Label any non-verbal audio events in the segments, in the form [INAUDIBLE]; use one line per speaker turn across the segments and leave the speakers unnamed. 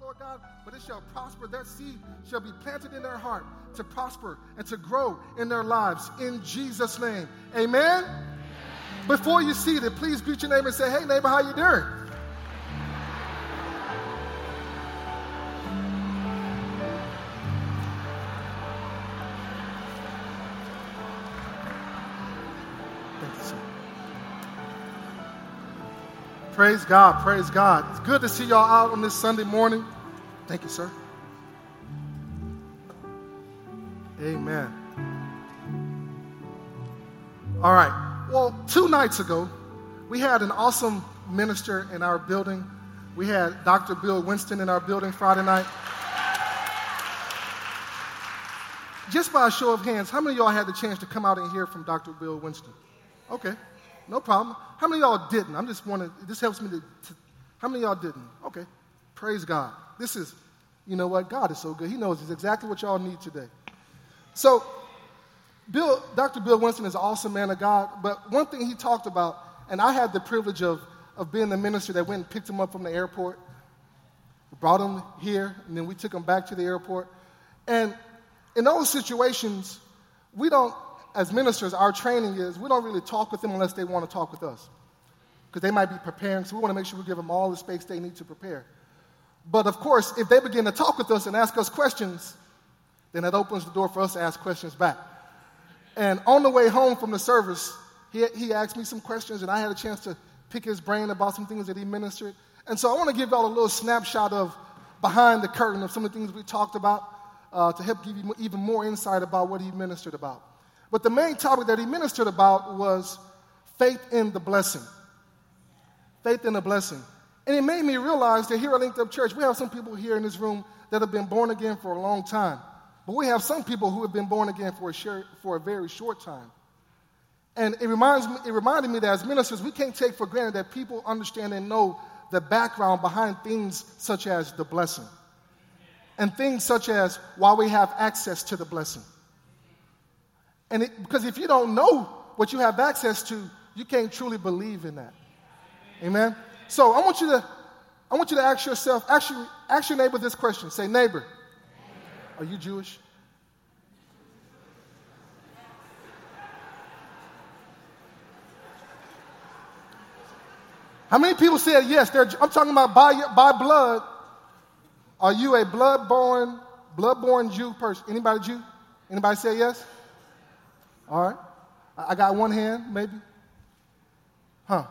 work, Lord God, but it shall prosper. That seed shall be planted in their heart to prosper and to grow in their lives. In Jesus' name. Amen. Before you see it, please greet your neighbor and say, hey, neighbor, how you doing? Praise God, praise God. It's good to see y'all out on this Sunday morning. Thank you, sir. Amen. All right. Well, two nights ago, we had an awesome minister in our building. We had Dr. Bill Winston in our building Friday night. Just by a show of hands, how many of y'all had the chance to come out and hear from Dr. Bill Winston? Okay. No problem. How many y'all didn't? I'm just wondering, this helps me to, to, how many y'all didn't? Okay. Praise God. This is, you know what? God is so good. He knows exactly what y'all need today. So, Bill, Dr. Bill Winston is an awesome man of God, but one thing he talked about, and I had the privilege of, of being the minister that went and picked him up from the airport, brought him here, and then we took him back to the airport. And in those situations, we don't as ministers, our training is we don't really talk with them unless they want to talk with us. Because they might be preparing, so we want to make sure we give them all the space they need to prepare. But of course, if they begin to talk with us and ask us questions, then that opens the door for us to ask questions back. And on the way home from the service, he, he asked me some questions, and I had a chance to pick his brain about some things that he ministered. And so I want to give y'all a little snapshot of behind the curtain of some of the things we talked about uh, to help give you even more insight about what he ministered about. But the main topic that he ministered about was faith in the blessing. Faith in the blessing. And it made me realize that here at Linked Up Church, we have some people here in this room that have been born again for a long time. But we have some people who have been born again for a, short, for a very short time. And it, reminds me, it reminded me that as ministers, we can't take for granted that people understand and know the background behind things such as the blessing. And things such as why we have access to the blessing. And it, because if you don't know what you have access to, you can't truly believe in that. Amen. So I want you to, I want you to ask yourself, actually, ask your neighbor this question. Say, neighbor, are you Jewish? How many people said yes? I'm talking about by, by blood. Are you a blood-born, blood-born Jew person? Anybody Jew? Anybody say yes? All right. I got one hand, maybe. Huh.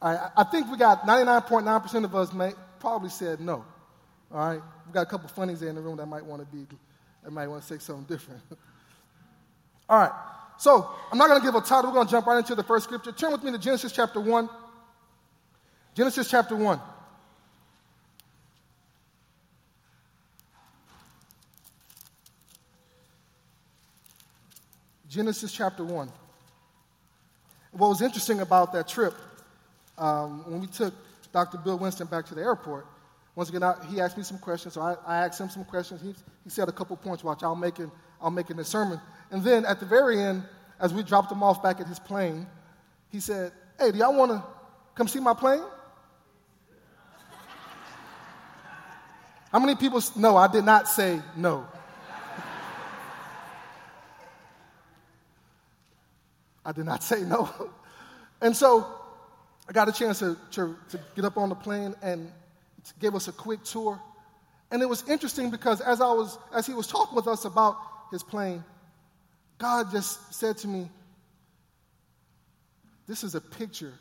I, I think we got 99.9% of us may, probably said no. All right. We got a couple funnies there in the room that might want to be, that might want to say something different. [LAUGHS] All right. So I'm not going to give a title. We're going to jump right into the first scripture. Turn with me to Genesis chapter 1. Genesis chapter 1. Genesis chapter 1. What was interesting about that trip, um, when we took Dr. Bill Winston back to the airport, once again, I, he asked me some questions, so I, I, asked him some questions. He, he said a couple points, watch, I'll make, it, I'll make it in sermon. And then at the very end, as we dropped him off back at his plane, he said, Hey, do y'all want to come see my plane? How many people? No, I did not say no. I did not [LAUGHS] say no. and so I got a chance to, to, to get up on the plane and gave us a quick tour. And it was interesting because as I was as he was talking with us about his plane, God just said to me, This is a picture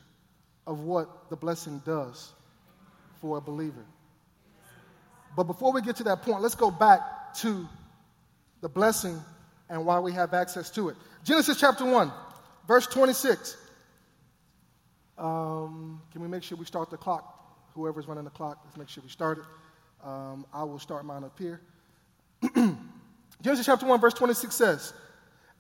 of what the blessing does for a believer. But before we get to that point, let's go back to the blessing and why we have access to it. Genesis chapter 1. Verse 26. Um, can we make sure we start the clock? Whoever's running the clock, let's make sure we start it. Um, I will start mine up here. [CLEARS THROAT] Genesis chapter 1, verse 26 says,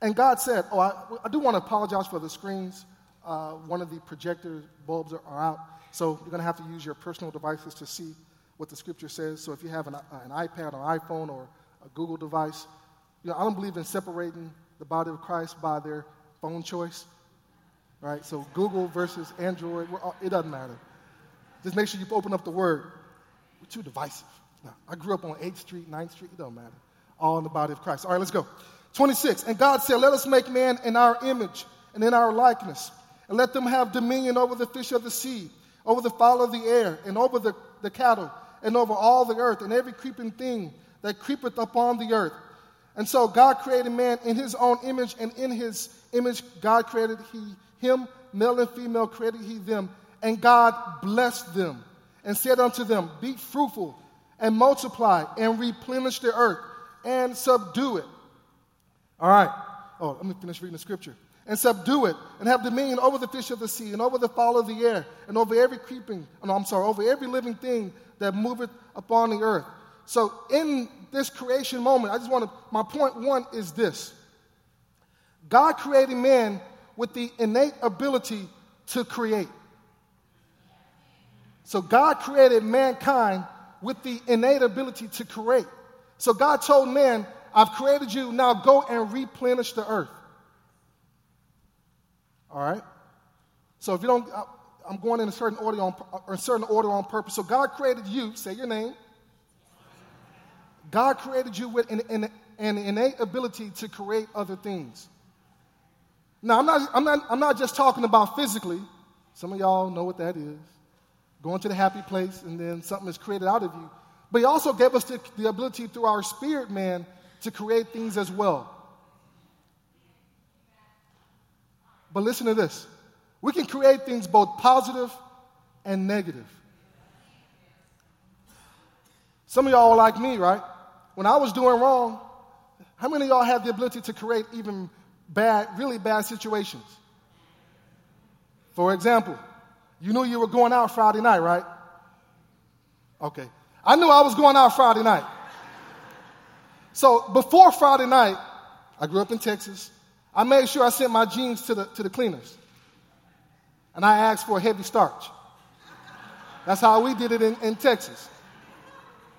And God said, Oh, I, I do want to apologize for the screens. Uh, one of the projector bulbs are, are out. So you're going to have to use your personal devices to see what the scripture says. So if you have an, uh, an iPad or iPhone or a Google device, you know, I don't believe in separating the body of Christ by their phone choice. right? So Google versus Android, all, it doesn't matter. Just make sure you open up the word. We're too divisive. I grew up on 8th Street, 9th Street, it don't matter. All in the body of Christ. All right, let's go. 26. And God said, Let us make man in our image and in our likeness, and let them have dominion over the fish of the sea, over the fowl of the air, and over the, the cattle, and over all the earth, and every creeping thing that creepeth upon the earth. And so God created man in his own image, and in his image God created he him, male and female created he them, and God blessed them, and said unto them, Be fruitful, and multiply, and replenish the earth, and subdue it. All right. Oh, let me finish reading the scripture. And subdue it, and have dominion over the fish of the sea, and over the fowl of the air, and over every creeping, no, I'm sorry, over every living thing that moveth upon the earth. So, in this creation moment, I just want to, my point one is this God created man with the innate ability to create. So, God created mankind with the innate ability to create. So, God told man, I've created you, now go and replenish the earth. All right? So, if you don't, I'm going in a certain order on, a certain order on purpose. So, God created you, say your name. God created you with an, an, an innate ability to create other things. Now, I'm not, I'm, not, I'm not just talking about physically. Some of y'all know what that is. Going to the happy place and then something is created out of you. But He also gave us the, the ability through our spirit man to create things as well. But listen to this we can create things both positive and negative. Some of y'all are like me, right? When I was doing wrong, how many of y'all have the ability to create even bad, really bad situations? For example, you knew you were going out Friday night, right? Okay. I knew I was going out Friday night. So before Friday night, I grew up in Texas. I made sure I sent my jeans to the, to the cleaners. And I asked for a heavy starch. That's how we did it in, in Texas.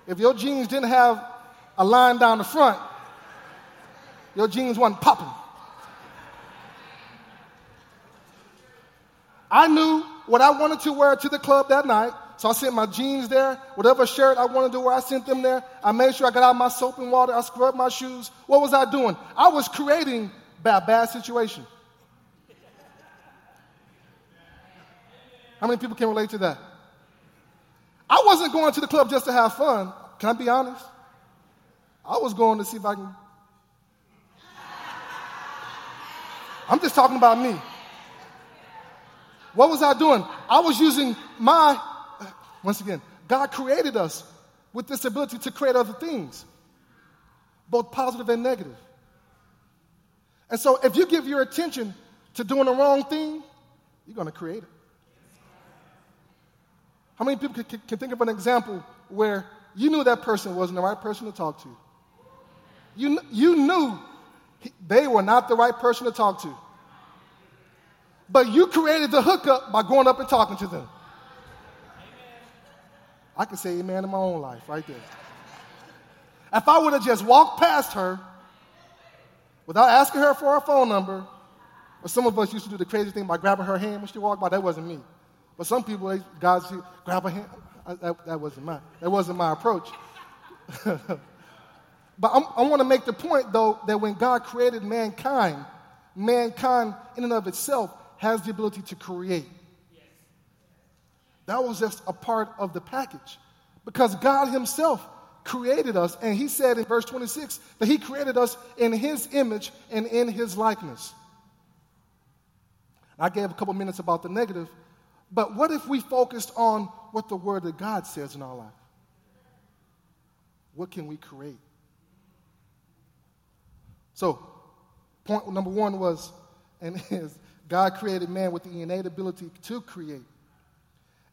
If your jeans didn't have a line down the front, your jeans wasn't popping. I knew what I wanted to wear to the club that night, so I sent my jeans there. Whatever shirt I wanted to wear, I sent them there. I made sure I got out my soap and water. I scrubbed my shoes. What was I doing? I was creating a bad situation. How many people can relate to that? I wasn't going to the club just to have fun. Can I be honest? I was going to see if I can. I'm just talking about me. What was I doing? I was using my, uh, once again, God created us with this ability to create other things, both positive and negative. And so if you give your attention to doing the wrong thing, you're going to create it. How many people can, can think of an example where you knew that person wasn't the right person to talk to? You, you knew they were not the right person to talk to. But you created the hookup by going up and talking to them. I can say amen in my own life right there. If I would have just walked past her without asking her for her phone number, or some of us used to do the crazy thing by grabbing her hand when she walked by, that wasn't me. But some people, they, guys, grab her hand. That, that wasn't my, that wasn't my approach. [LAUGHS] But I'm, i want to make the point, though, that when God created mankind, mankind in and of itself has the ability to create. That was just a part of the package. Because God Himself created us, and He said in verse 26 that He created us in His image and in His likeness. I gave a couple minutes about the negative, but what if we focused on what the Word of God says in our life? What can we create? So, point number one was, and [LAUGHS] is, God created man with the innate ability to create.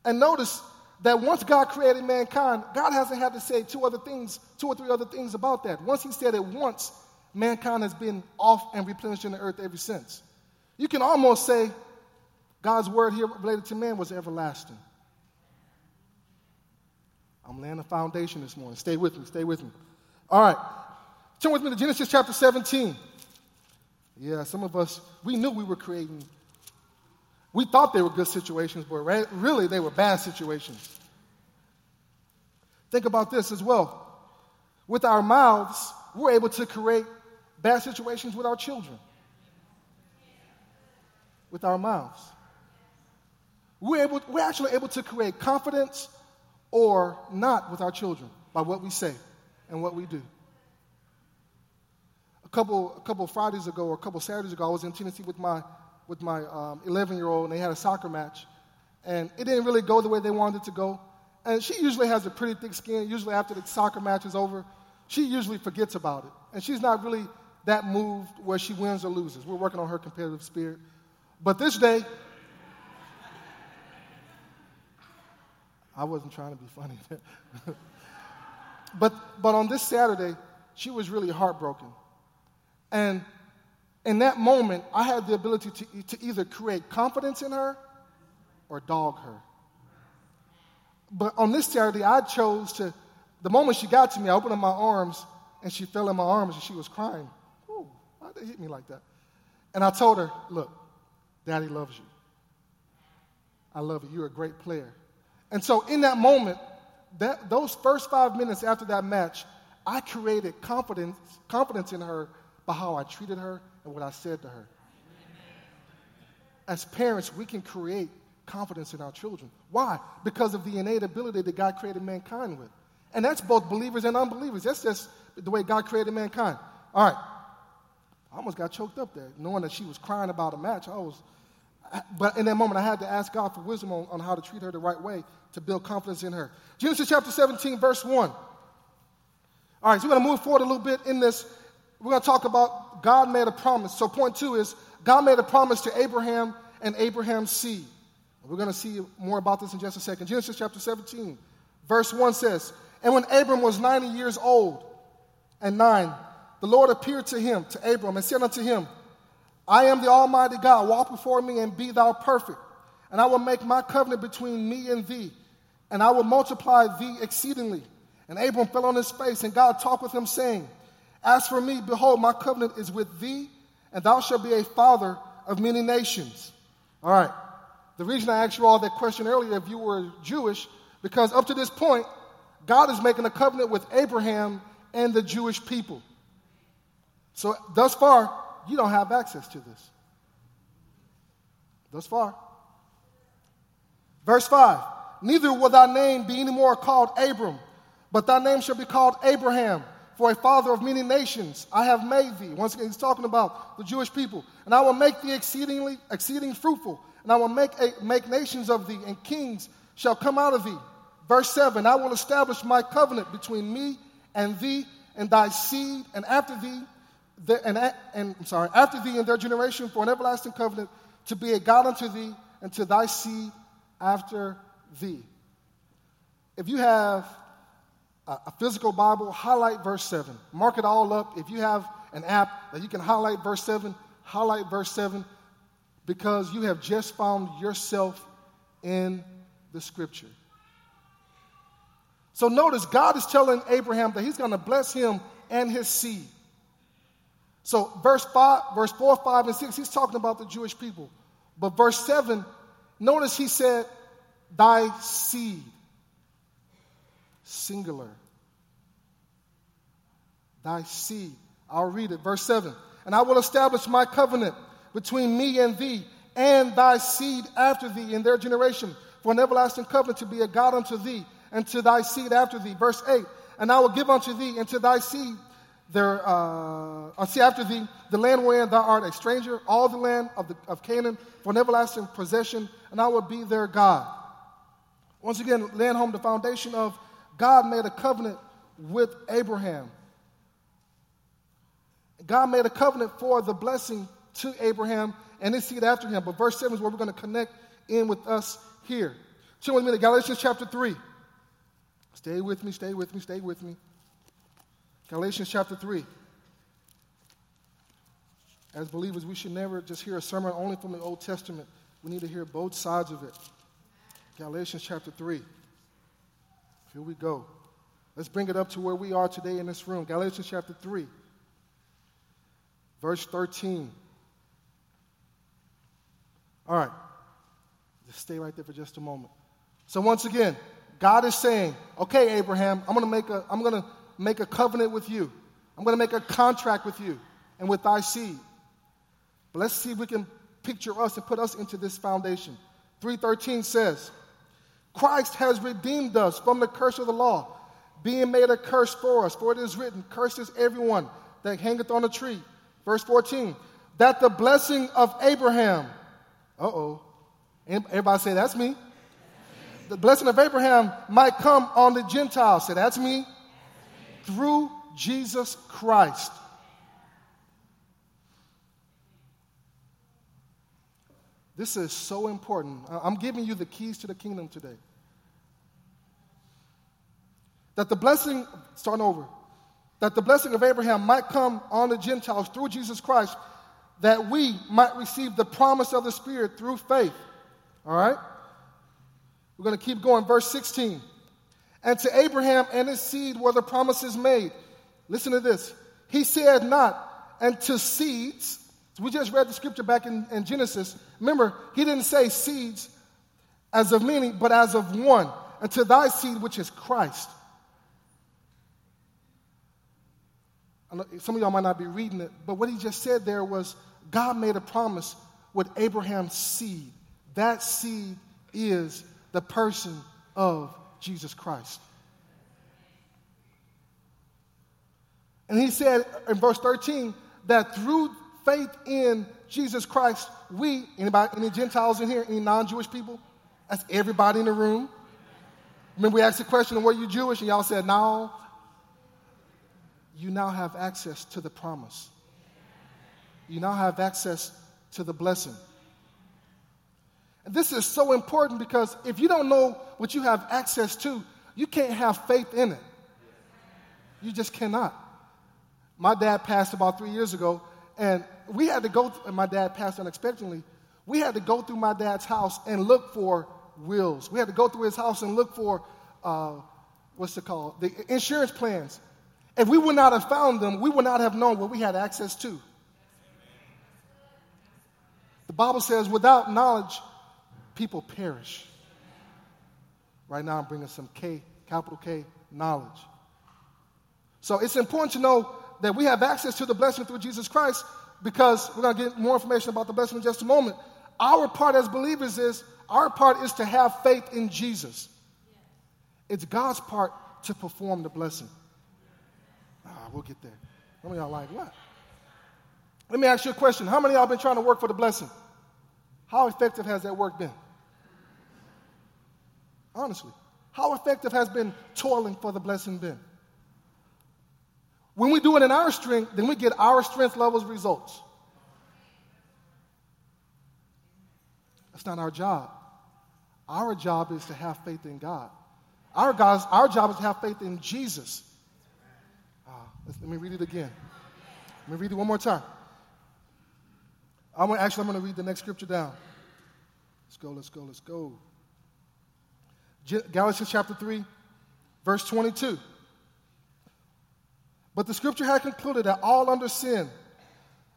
And notice that once God created mankind, God hasn't had to say two other things, two or three other things about that. Once He said it once, mankind has been off and replenishing the earth ever since. You can almost say God's word here related to man was everlasting. I'm laying a foundation this morning. Stay with me, stay with me. All right. Turn with me to Genesis chapter 17. Yeah, some of us, we knew we were creating We thought they were good situations, but really they were bad situations. Think about this as well. With our mouths, we're able to create bad situations with our children. With our mouths. We're, able, we're actually able to create confidence or not with our children by what we say and what we do. Couple, a couple Fridays ago or a couple Saturdays ago, I was in Tennessee with my, with my 11 um, year old, and they had a soccer match. And it didn't really go the way they wanted it to go. And she usually has a pretty thick skin. Usually, after the soccer match is over, she usually forgets about it. And she's not really that moved where she wins or loses. We're working on her competitive spirit. But this day, I wasn't trying to be funny. [LAUGHS] but, but on this Saturday, she was really heartbroken. And in that moment, I had the ability to, to either create confidence in her or dog her. But on this Saturday, I chose to, the moment she got to me, I opened up my arms and she fell in my arms and she was crying. Ooh, why did they hit me like that? And I told her, look, daddy loves you. I love you. You're a great player. And so in that moment, that, those first five minutes after that match, I created confidence, confidence in her by how I treated her and what I said to her. As parents, we can create confidence in our children. Why? Because of the innate ability that God created mankind with. And that's both believers and unbelievers. That's just the way God created mankind. All right. I almost got choked up there, knowing that she was crying about a match. I was, but in that moment, I had to ask God for wisdom on, on how to treat her the right way to build confidence in her. Genesis chapter 17, verse 1. All right, so we're going to move forward a little bit in this. We're going to talk about God made a promise. So, point two is God made a promise to Abraham and Abraham's seed. We're going to see more about this in just a second. Genesis chapter 17, verse 1 says, And when Abram was 90 years old and nine, the Lord appeared to him, to Abram, and said unto him, I am the Almighty God. Walk before me and be thou perfect. And I will make my covenant between me and thee, and I will multiply thee exceedingly. And Abram fell on his face, and God talked with him, saying, As for me, behold, my covenant is with thee, and thou shalt be a father of many nations. All right. The reason I asked you all that question earlier, if you were Jewish, because up to this point, God is making a covenant with Abraham and the Jewish people. So, thus far, you don't have access to this. Thus far. Verse 5 Neither will thy name be any more called Abram, but thy name shall be called Abraham, for a father of many nations I have made thee. Once again, he's talking about the Jewish people. And I will make thee exceedingly, exceeding fruitful, and I will make, a, make nations of thee, and kings shall come out of thee. Verse 7 I will establish my covenant between me and thee and thy seed, and after thee, the, and, and I'm sorry, after thee and their generation for an everlasting covenant to be a God unto thee and to thy seed after thee. If you have a, physical Bible, highlight verse 7. Mark it all up. If you have an app that you can highlight verse 7, highlight verse 7 because you have just found yourself in the scripture. So notice God is telling Abraham that he's going to bless him and his seed. So verse 5, verse 4, 5, and 6, he's talking about the Jewish people. But verse 7 Notice he said, Thy seed. Singular. Thy seed. I'll read it. Verse 7. And I will establish my covenant between me and thee and thy seed after thee in their generation for an everlasting covenant to be a God unto thee and to thy seed after thee. Verse 8. And I will give unto thee and to thy seed their, uh, I see after thee the land wherein thou art a stranger, all the land of, the, of Canaan for an everlasting possession, and I will be their God. Once again, laying home the foundation of God made a covenant with Abraham. God made a covenant for the blessing to Abraham and his seed after him. But verse 7 is where we're going to connect in with us here. Turn with me to Galatians chapter 3. Stay with me, stay with me, stay with me. Galatians chapter 3. As believers, we should never just hear a sermon only from the Old Testament. We need to hear both sides of it. Galatians chapter 3. Here we go. Let's bring it up to where we are today in this room. Galatians chapter 3, verse 13. All right. Just stay right there for just a moment. So once again, God is saying, okay, Abraham, I'm going to make a, I'm going to make a covenant with you. I'm going to make a contract with you and with thy seed. But let's see if we can picture us and put us into this foundation. 313 says, Christ has redeemed us from the curse of the law, being made a curse for us. For it is written, Cursed is everyone that hangeth on a tree. Verse 14, that the blessing of Abraham, uh oh, everybody say, That's me. The blessing of Abraham might come on the Gentiles. Say, That's me. Through Jesus Christ. This is so important. I'm giving you the keys to the kingdom today. That the blessing, starting over, that the blessing of Abraham might come on the Gentiles through Jesus Christ, that we might receive the promise of the Spirit through faith. All right? We're going to keep going. Verse 16. And to Abraham and his seed were the promises made. Listen to this. He said not, and to seeds we just read the scripture back in, in Genesis. Remember, he didn't say seeds as of many, but as of one, and to thy seed, which is Christ. Some of y'all might not be reading it, but what he just said there was God made a promise with Abraham's seed. That seed is the person of Jesus Christ. And he said in verse 13 that through faith in Jesus Christ, we, anybody, any Gentiles in here, any non Jewish people? That's everybody in the room. Remember, we asked the question, Were you Jewish? And y'all said, No. You now have access to the promise. You now have access to the blessing. And this is so important because if you don't know what you have access to, you can't have faith in it. You just cannot. My dad passed about three years ago, and we had to go, and my dad passed unexpectedly. We had to go through my dad's house and look for wills. We had to go through his house and look for, uh, what's it called? The insurance plans. If we would not have found them, we would not have known what we had access to. The Bible says, without knowledge, people perish. Right now, I'm bringing some K, capital K, knowledge. So it's important to know that we have access to the blessing through Jesus Christ because we're going to get more information about the blessing in just a moment. Our part as believers is our part is to have faith in Jesus. It's God's part to perform the blessing. Ah, we'll get there. Some of y'all like, what? Let me ask you a question. How many of y'all been trying to work for the blessing? How effective has that work been? Honestly, how effective has been toiling for the blessing been? When we do it in our strength, then we get our strength levels results. That's not our job. Our job is to have faith in God. Our, God's, our job is to have faith in Jesus. Let me read it again. Let me read it one more time. I'm gonna, actually, I'm going to read the next scripture down. Let's go, let's go, let's go. Galatians chapter 3, verse 22. But the scripture had concluded that all under sin,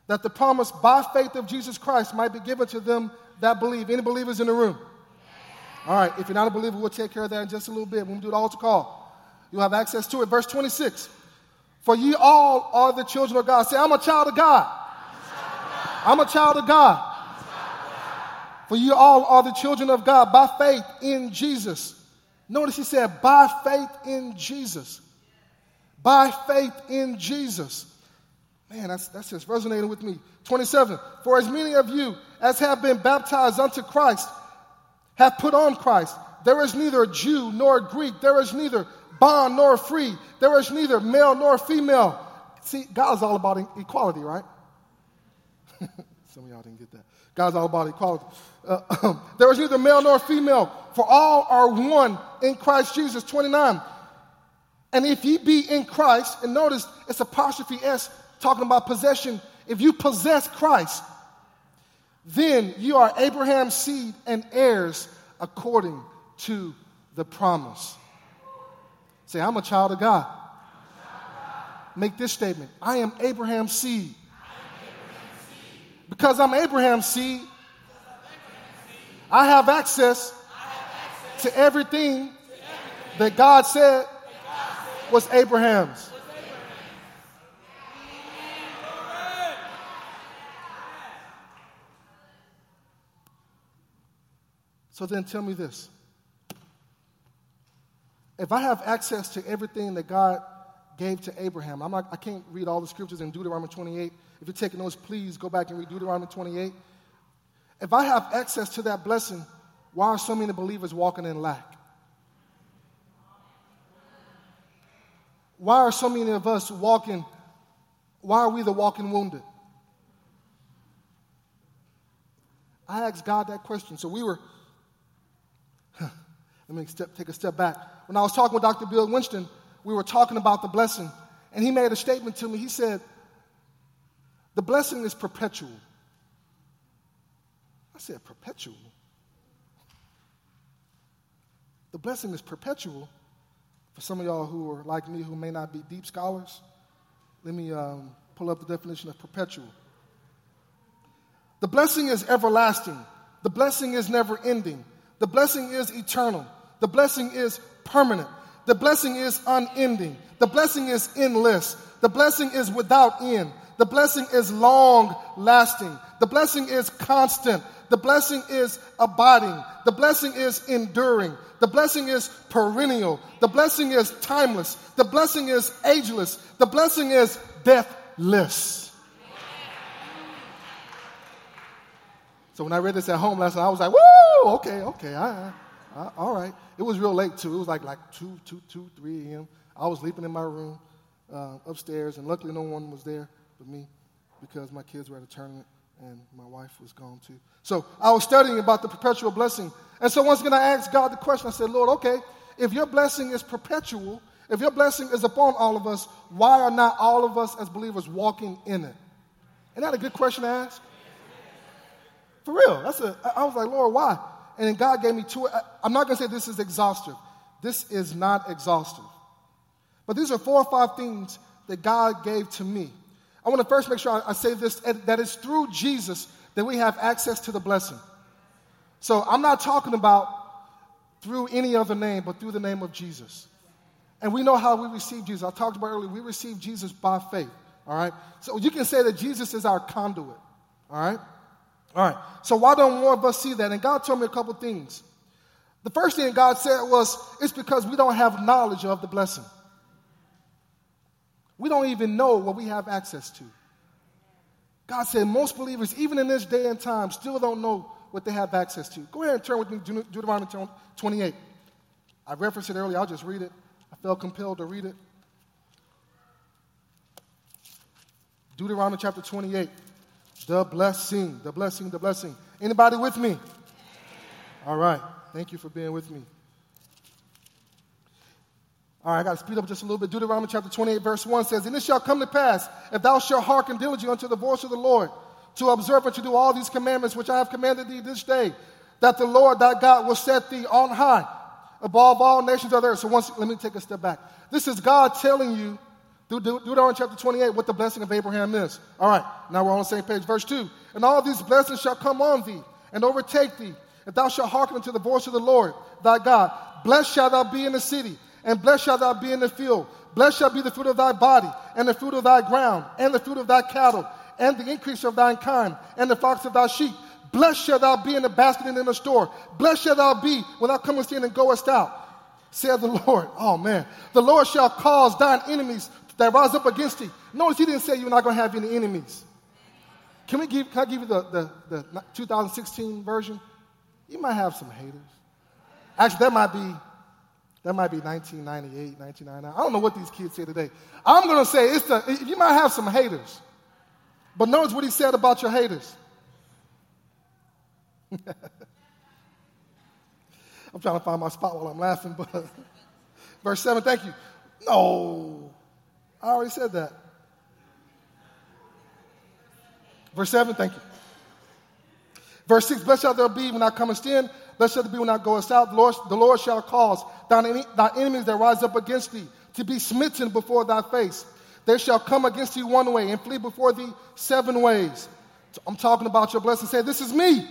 that the promise by faith of Jesus Christ might be given to them that believe. Any believers in the room? All right, if you're not a believer, we'll take care of that in just a little bit. When we do the altar call, you'll have access to it. Verse 26 For ye all are the children of God. Say, I'm a child of God. I'm a child of God. For you all are the children of God by faith in Jesus. Notice he said, by faith in Jesus by faith in Jesus. Man, that's, that's just resonating with me. 27. For as many of you as have been baptized unto Christ have put on Christ. There is neither Jew nor Greek. There is neither bond nor free. There is neither male nor female. See, God's all about equality, right? [LAUGHS] Some of y'all didn't get that. God's all about equality. Uh, there is neither male nor female, for all are one in Christ Jesus. 29. And if ye be in Christ, and notice it's apostrophe S talking about possession. If you possess Christ, then you are Abraham's seed and heirs according to the promise. Say, I'm a child of God. Make this statement I am Abraham's seed. Because I'm Abraham's seed, I have access, to everything, that God said was Abraham's. So then tell me this. If I have access to everything that God gave to Abraham, I'm not, I can't read all the scriptures in Deuteronomy 28. If you're taking notes, please go back and read Deuteronomy 28. If I have access to that blessing, why are so many believers walking in lack? Why are so many of us walking? Why are we the walking wounded? I asked God that question. So we were let me step, take a step back. When I was talking with Dr. Bill Winston, we were talking about the blessing, and he made a statement to me. He said, The blessing is perpetual. I said, Perpetual? The blessing is perpetual. For some of y'all who are like me who may not be deep scholars, let me um, pull up the definition of perpetual. The blessing is everlasting. The blessing is never ending. The blessing is eternal. The blessing is permanent. The blessing is unending. The blessing is endless. The blessing is without end. The blessing is long lasting. The blessing is constant. The blessing is abiding. The blessing is enduring. The blessing is perennial. The blessing is timeless. The blessing is ageless. The blessing is deathless. So when I read this at home last night, I was like, woo, okay, okay, I, I, all right. It was real late too. It was like like 2, 2, 2 3 a.m. I was sleeping in my room uh, upstairs, and luckily no one was there but me because my kids were at a tournament and my wife was gone too. So I was studying about the perpetual blessing. And so once again, I asked God the question. I said, Lord, okay, if your blessing is perpetual, if your blessing is upon all of us, why are not all of us as believers walking in it? Isn't that a good question to ask? For real. That's a, I was like, Lord, why? And then God gave me two. Uh, I'm not going to say this is exhaustive. This is not exhaustive. But these are four or five things that God gave to me. I want to first make sure I say this that it's through Jesus that we have access to the blessing. So I'm not talking about through any other name, but through the name of Jesus. And we know how we receive Jesus. I talked about earlier, we receive Jesus by faith. All right? So you can say that Jesus is our conduit. All right? All right. So why don't more of us see that? And God told me a couple things. The first thing God said was, it's because we don't have knowledge of the blessing. We don't even know what we have access to. God said most believers, even in this day and time, still don't know what they have access to. Go ahead and turn with me to Deuteronomy 28. I referenced it earlier. I'll just read it. I felt compelled to read it. Deuteronomy chapter 28. The blessing, the blessing, the blessing. Anybody with me? All right. Thank you for being with me. All right, I got to speed up just a little bit. Deuteronomy chapter 28, verse 1 says, And it shall come to pass, if thou shalt hearken diligently unto the voice of the Lord, to observe and to do all these commandments which I have commanded thee this day, that the Lord thy God will set thee on high above all nations of the earth. So once, let me take a step back. This is God telling you Deuteronomy chapter 28, what the blessing of Abraham is. All right, now we're on the same page. Verse 2 And all these blessings shall come on thee and overtake thee, if thou shalt hearken unto the voice of the Lord thy God. Blessed shalt thou be in the city, and blessed shalt thou be in the field. Blessed shall be the fruit of thy body, and the fruit of thy ground, and the fruit of thy cattle, and the increase of thine kind, and the flocks of thy sheep. Blessed shalt thou be in the basket and in the store. Blessed shalt thou be when thou comest in and goest out said the [LAUGHS] Lord. Oh man. The Lord shall cause thine enemies that rise up against thee. Notice he didn't say you're not going to have any enemies. Can, we give, can I give you the, the, the 2016 version? You might have some haters. Actually, that might be that might be 1998, 1999. I don't know what these kids say today. I'm going to say it's the, you might have some haters. But notice what he said about your haters. [LAUGHS] I'm trying to find my spot while I'm laughing, but [LAUGHS] verse 7, thank you. No. I already said that. Verse 7, thank you. Verse 6, blessed shall thou be when thou comest in, blessed shall thou be when thou goest out. The Lord, the Lord shall cause thine, thy enemies that rise up against thee to be smitten before thy face. They shall come against thee one way and flee before thee seven ways. So I'm talking about your blessing. Say, This is me.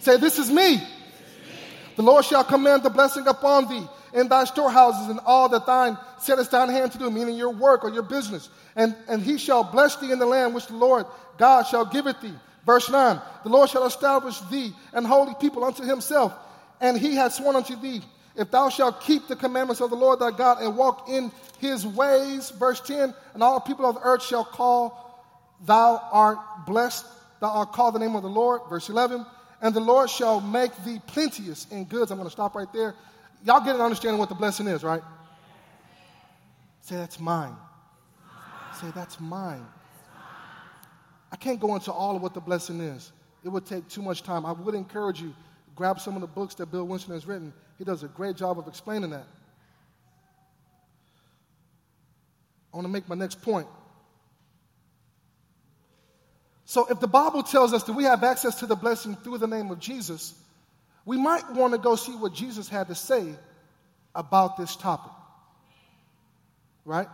Say, This is me. The Lord shall command the blessing upon thee in thy storehouses and all that thine settest thine hand to do, meaning your work or your business. And, and he shall bless thee in the land which the Lord God shall give it thee. Verse 9 The Lord shall establish thee an holy people unto himself, and he hath sworn unto thee, if thou shalt keep the commandments of the Lord thy God and walk in his ways. Verse 10 And all people of the earth shall call, Thou art blessed, thou art called the name of the Lord. Verse 11 And the Lord shall make thee plenteous in goods. I'm going to stop right there. Y'all get an understanding what the blessing is, right? Say, That's mine. Say, That's mine. I can't go into all of what the blessing is. It would take too much time. I would encourage you, grab some of the books that Bill Winston has written. He does a great job of explaining that. I want to make my next point. So, if the Bible tells us that we have access to the blessing through the name of Jesus, we might want to go see what Jesus had to say about this topic. Right?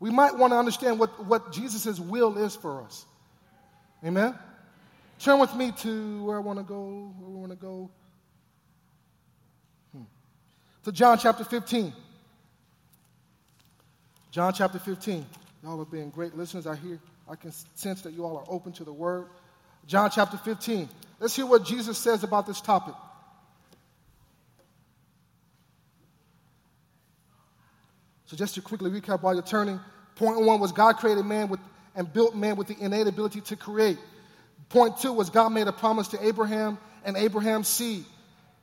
We might want to understand what, what Jesus' will is for us. Amen? Turn with me to where I want to go, where we want to go. Hmm. To John chapter 15. John chapter 15. Y'all are being great listeners. I hear, I can sense that you all are open to the word. John chapter 15. Let's hear what Jesus says about this topic. So, just to quickly recap while you're turning, point one was God created man with, and built man with the innate ability to create. Point two was God made a promise to Abraham and Abraham's seed.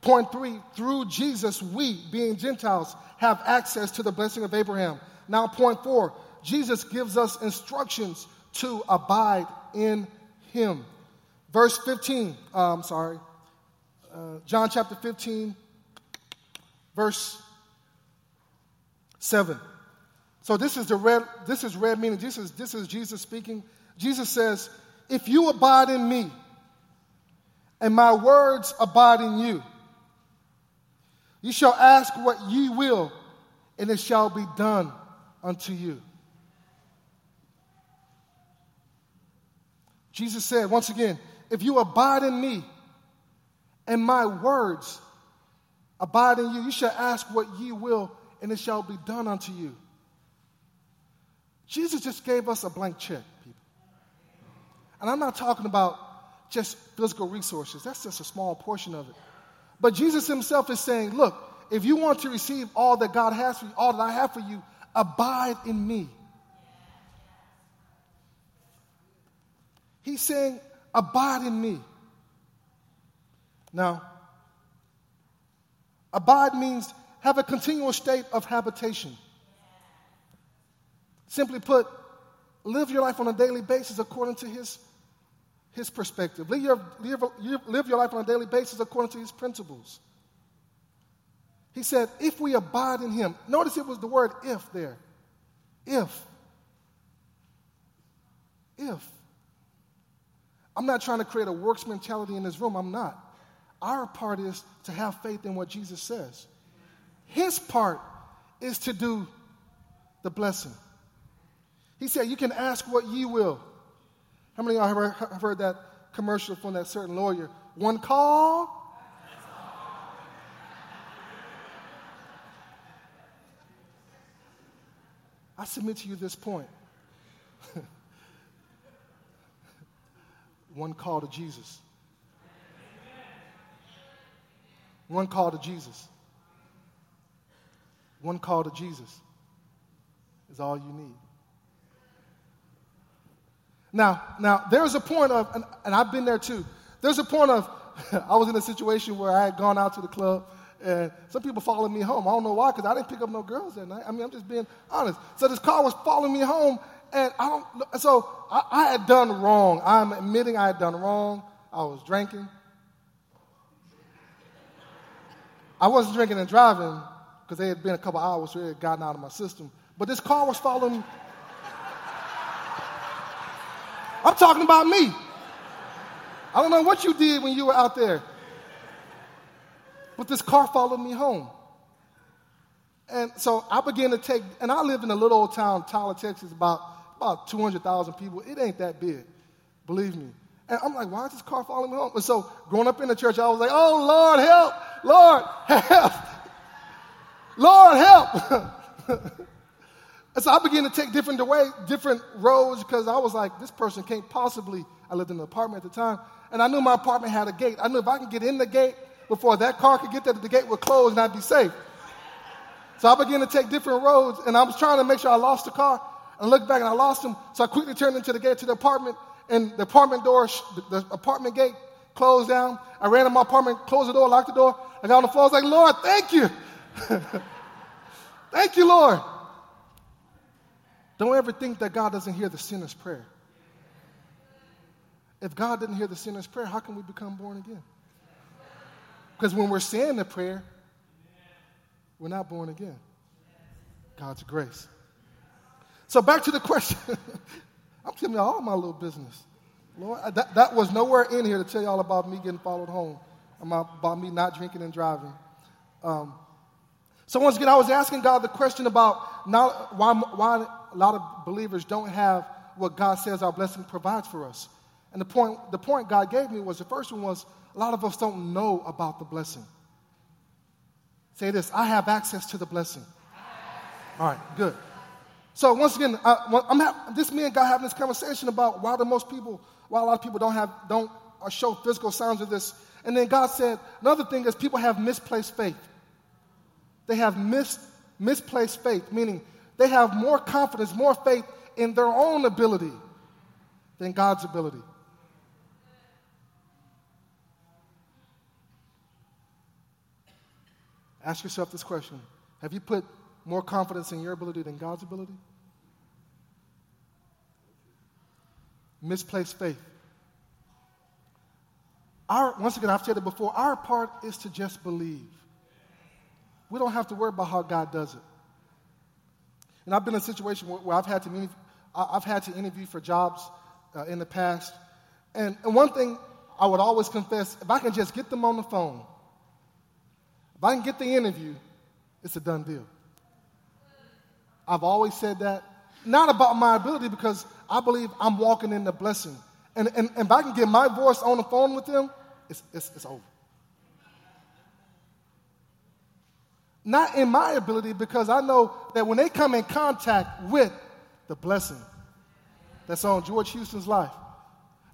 Point three, through Jesus, we, being Gentiles, have access to the blessing of Abraham. Now, point four, Jesus gives us instructions to abide in him. Verse 15, uh, I'm sorry, uh, John chapter 15, verse 7. So this is the red, this is red meaning, this is, this is Jesus speaking. Jesus says, if you abide in me, and my words abide in you, you shall ask what ye will, and it shall be done unto you. Jesus said, once again, if you abide in me and my words abide in you, you shall ask what ye will, and it shall be done unto you. Jesus just gave us a blank check, people. And I'm not talking about just physical resources, that's just a small portion of it. But Jesus himself is saying, look, if you want to receive all that God has for you, all that I have for you, abide in me. He's saying, abide in me. Now, abide means have a continual state of habitation. Simply put, live your life on a daily basis according to his, his perspective. Live your, live, live your life on a daily basis according to his principles. He said, if we abide in him, notice it was the word if there. If. If. I'm not trying to create a works mentality in this room. I'm not. Our part is to have faith in what Jesus says. His part is to do the blessing. He said, You can ask what ye will. How many of y'all have heard that commercial from that certain lawyer? One call. I submit to you this point. [LAUGHS] One call to Jesus. One call to Jesus. One call to Jesus is all you need. Now, now there's a point of, and, and I've been there too. There's a point of, [LAUGHS] I was in a situation where I had gone out to the club and some people followed me home. I don't know why, because I didn't pick up no girls that night. I mean, I'm just being honest. So this car was following me home, and I don't. So I, I had done wrong. I'm admitting I had done wrong. I was drinking. I wasn't drinking and driving because they had been a couple hours, so it had gotten out of my system. But this car was following. [LAUGHS] I'm talking about me. I don't know what you did when you were out there. But this car followed me home. And so I began to take, and I live in a little old town, Tyler, Texas, about, about 200,000 people. It ain't that big, believe me. And I'm like, why is this car following me home? And so growing up in the church, I was like, oh, Lord, help! Lord, help! Lord, help! [LAUGHS] and so I began to take different way, different roads because I was like, this person can't possibly. I lived in an apartment at the time, and I knew my apartment had a gate. I knew if I could get in the gate before that car could get there, the gate would close and I'd be safe. So I began to take different roads, and I was trying to make sure I lost the car. I looked back and I lost him. So I quickly turned into the gate to the apartment, and the apartment door, the apartment gate closed down. I ran in my apartment, closed the door, locked the door. I got on the floor. I was like, Lord, thank you. [LAUGHS] thank you, Lord. Don't ever think that God doesn't hear the sinner's prayer. If God didn't hear the sinner's prayer, how can we become born again? Because when we're saying the prayer, we're not born again. God's grace. So back to the question. [LAUGHS] I'm telling you all my little business. Lord, that, that was nowhere in here to tell you all about me getting followed home, about me not drinking and driving. Um, so once again, I was asking God the question about not, why, why a lot of believers don't have what God says our blessing provides for us. And the point, the point God gave me was the first one was a lot of us don't know about the blessing. Say this I have access to the blessing. All right, good. So once again, I, am this me and God having this conversation about why do most people, why a lot of people don't have, don't uh, show physical signs of this. And then God said another thing is people have misplaced faith. They have mis- misplaced faith, meaning they have more confidence, more faith in their own ability than God's ability. Ask yourself this question Have you put more confidence in your ability than God's ability? Misplaced faith. Our, once again, I've said it before, our part is to just believe. We don't have to worry about how God does it. And I've been in a situation where, where I've, had to, I've had to interview for jobs uh, in the past. And, and one thing I would always confess if I can just get them on the phone, if I can get the interview, it's a done deal. I've always said that. Not about my ability because I believe I'm walking in the blessing. And, and, and if I can get my voice on the phone with them, it's, it's, it's over. Not in my ability because I know that when they come in contact with the blessing that's on George Houston's life,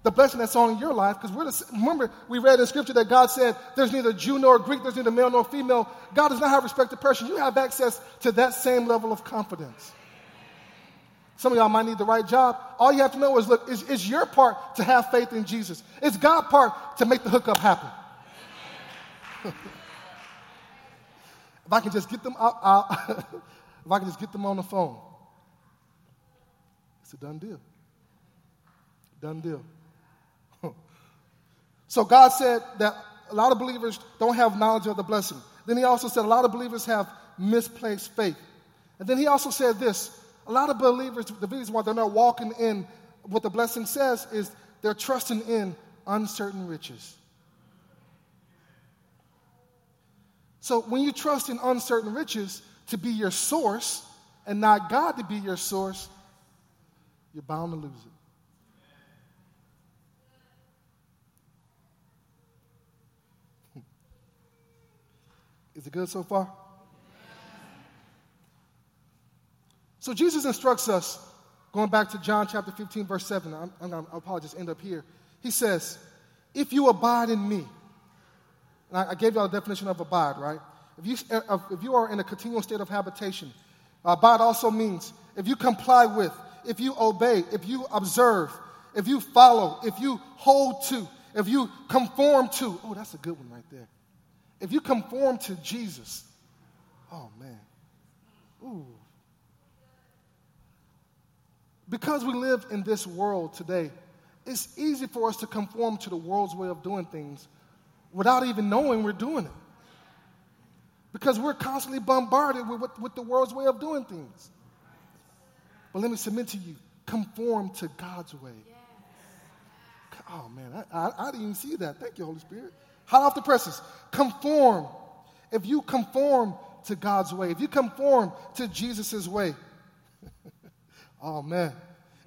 the blessing that's on your life, because remember we read in scripture that God said there's neither Jew nor Greek, there's neither male nor female. God does not have respect to person. You have access to that same level of confidence. Some of y'all might need the right job. All you have to know is look, it's, it's your part to have faith in Jesus. It's God's part to make the hookup happen. [LAUGHS] if I can just get them out, out [LAUGHS] if I can just get them on the phone, it's a done deal. Done deal. So God said that a lot of believers don't have knowledge of the blessing. Then he also said a lot of believers have misplaced faith. And then he also said this a lot of believers, the reason why they're not walking in what the blessing says is they're trusting in uncertain riches. So when you trust in uncertain riches to be your source and not God to be your source, you're bound to lose it. Is it good so far? So Jesus instructs us, going back to John chapter 15, verse 7. I'm, I'm, I'll probably just end up here. He says, If you abide in me, and I, I gave y'all a definition of abide, right? If you, if you are in a continual state of habitation, abide also means if you comply with, if you obey, if you observe, if you follow, if you hold to, if you conform to. Oh, that's a good one right there. If you conform to Jesus, oh man, ooh. Because we live in this world today, it's easy for us to conform to the world's way of doing things without even knowing we're doing it. Because we're constantly bombarded with, with, with the world's way of doing things. But let me submit to you conform to God's way. Oh man, I, I, I didn't even see that. Thank you, Holy Spirit hot off the presses. Conform. If you conform to God's way, if you conform to Jesus' way, [LAUGHS] oh man,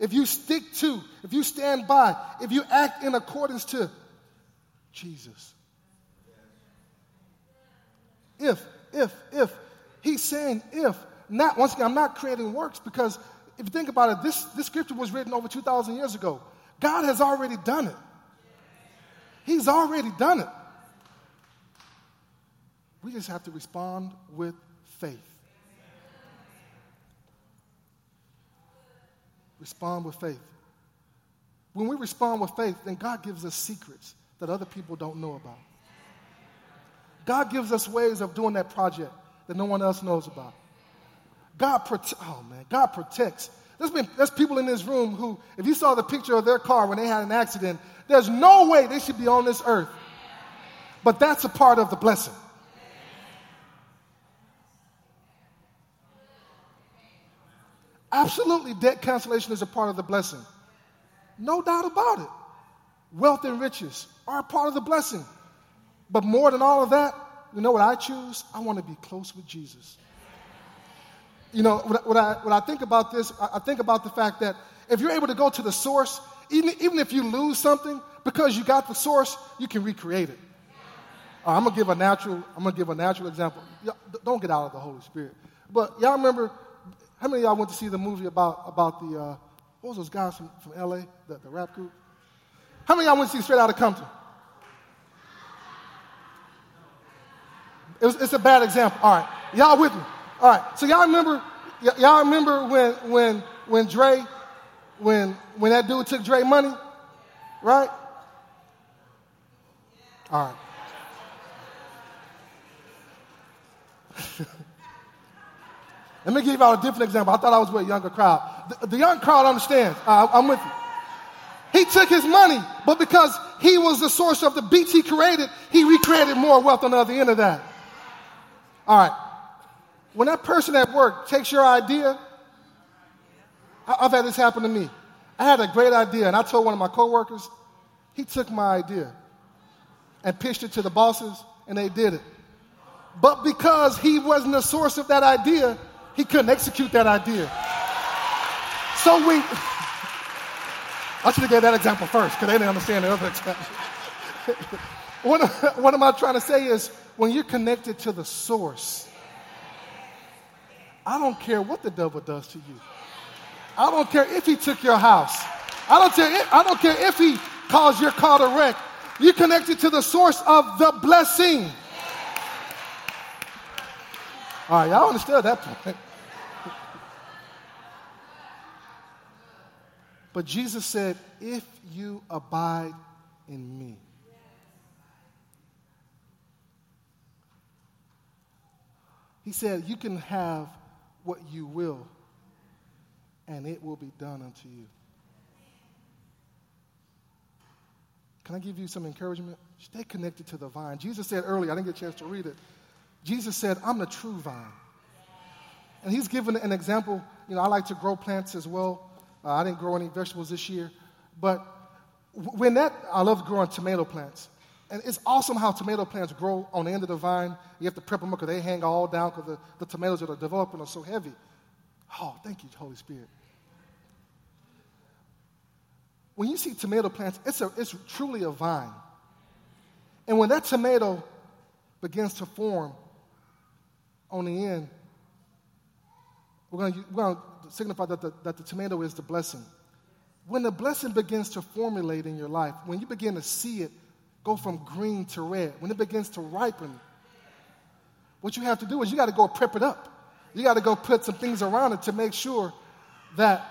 if you stick to, if you stand by, if you act in accordance to Jesus. If, if, if. He's saying if. Not, once again, I'm not creating works because if you think about it, this, this scripture was written over 2,000 years ago. God has already done it. He's already done it. We just have to respond with faith. Respond with faith. When we respond with faith, then God gives us secrets that other people don't know about. God gives us ways of doing that project that no one else knows about. God protects, oh man, God protects. There's been there's people in this room who, if you saw the picture of their car when they had an accident, there's no way they should be on this earth. But that's a part of the blessing. Absolutely, debt cancellation is a part of the blessing. No doubt about it. Wealth and riches are a part of the blessing. But more than all of that, you know what I choose? I want to be close with Jesus. You know, when, I, when I think about this, I, think about the fact that if you're able to go to the source, even, even if you lose something, because you got the source, you can recreate it. Uh, I'm gonna give a natural. I'm gonna give a natural example. don't get out of the Holy Spirit. But y'all remember how many of y'all went to see the movie about, about the, uh, what was those guys from, from LA, the, the rap group? How many of y'all went to see Straight Outta Compton? It was, it's a bad example. All right. Y'all with me? All right. So y'all remember, y- y'all remember when, when, when Dre, when, when that dude took Dre money? Right? All right. [LAUGHS] Let me give you all a different example. I thought I was with a younger crowd. The, the young crowd understands. Uh, I'm with you. He took his money, but because he was the source of the beats he created, he recreated more wealth on the other end of that. All right. When that person at work takes your idea, I, I've had this happen to me. I had a great idea, and I told one of my coworkers, he took my idea and pitched it to the bosses, and they did it. But because he wasn't the source of that idea, he couldn't execute that idea. So we, I should have gave that example first because they didn't understand the other example. what, what am I trying to say is when you're connected to the source, I don't care what the devil does to you. I don't care if he took your house. I don't care, I don't care if he caused your car to wreck. You're connected to the source of the blessing. All right, y'all understood that point. but Jesus said, If you abide in me, He said, You can have what you will, and it will be done unto you. Can I give you some encouragement? Stay connected to the vine. Jesus said earlier, I didn't get a chance to read it. Jesus said, I'm the true vine. And he's given an example. You know, I like to grow plants as well. Uh, I didn't grow any vegetables this year. But when that, I love growing tomato plants. And it's awesome how tomato plants grow on the end of the vine. You have to prep them because they hang all down because the, the tomatoes that are developing are so heavy. Oh, thank you, Holy Spirit. When you see tomato plants, it's, a, it's truly a vine. And when that tomato begins to form, on the end, we're going to, signify that the, that the tomato is the blessing. When the blessing begins to formulate in your life, when you begin to see it go from green to red, when it begins to ripen, what you have to do is you got to go prep it up. You got to go put some things around it to make sure that,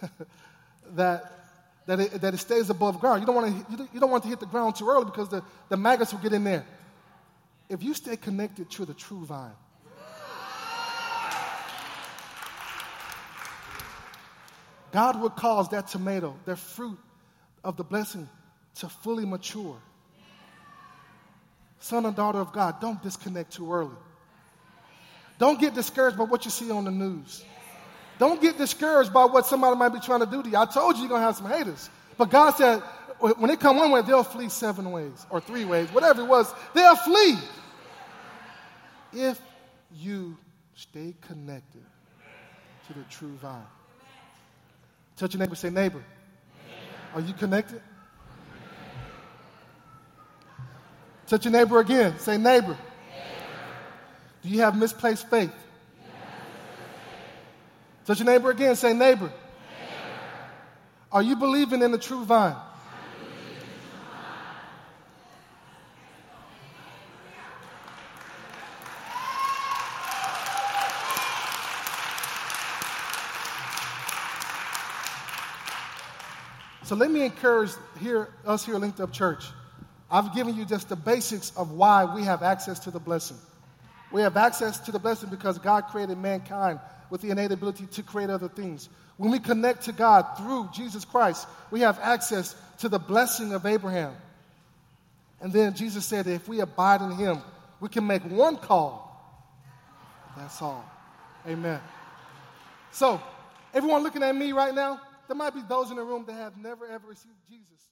[LAUGHS] that, that, it, that it stays above ground. You don't, want to, you don't want to hit the ground too early because the, the maggots will get in there. If you stay connected to the true vine, God would cause that tomato, that fruit of the blessing, to fully mature. Son and daughter of God, don't disconnect too early. Don't get discouraged by what you see on the news. Don't get discouraged by what somebody might be trying to do to you. I told you you're going to have some haters. But God said, when they come one way, they'll flee seven ways or three ways, whatever it was, they'll flee. If you stay connected to the true vine. Touch your neighbor, say, neighbor. Are you connected? Touch your neighbor again, say, neighbor. Do you have misplaced faith? Touch your neighbor again, say, neighbor. Are you believing in the true vine? So let me encourage here, us here at Linked Up Church. I've given you just the basics of why we have access to the blessing. We have access to the blessing because God created mankind with the innate ability to create other things. When we connect to God through Jesus Christ, we have access to the blessing of Abraham. And then Jesus said that if we abide in Him, we can make one call. That's all. Amen. So, everyone looking at me right now, there might be those in the room that have never ever received Jesus.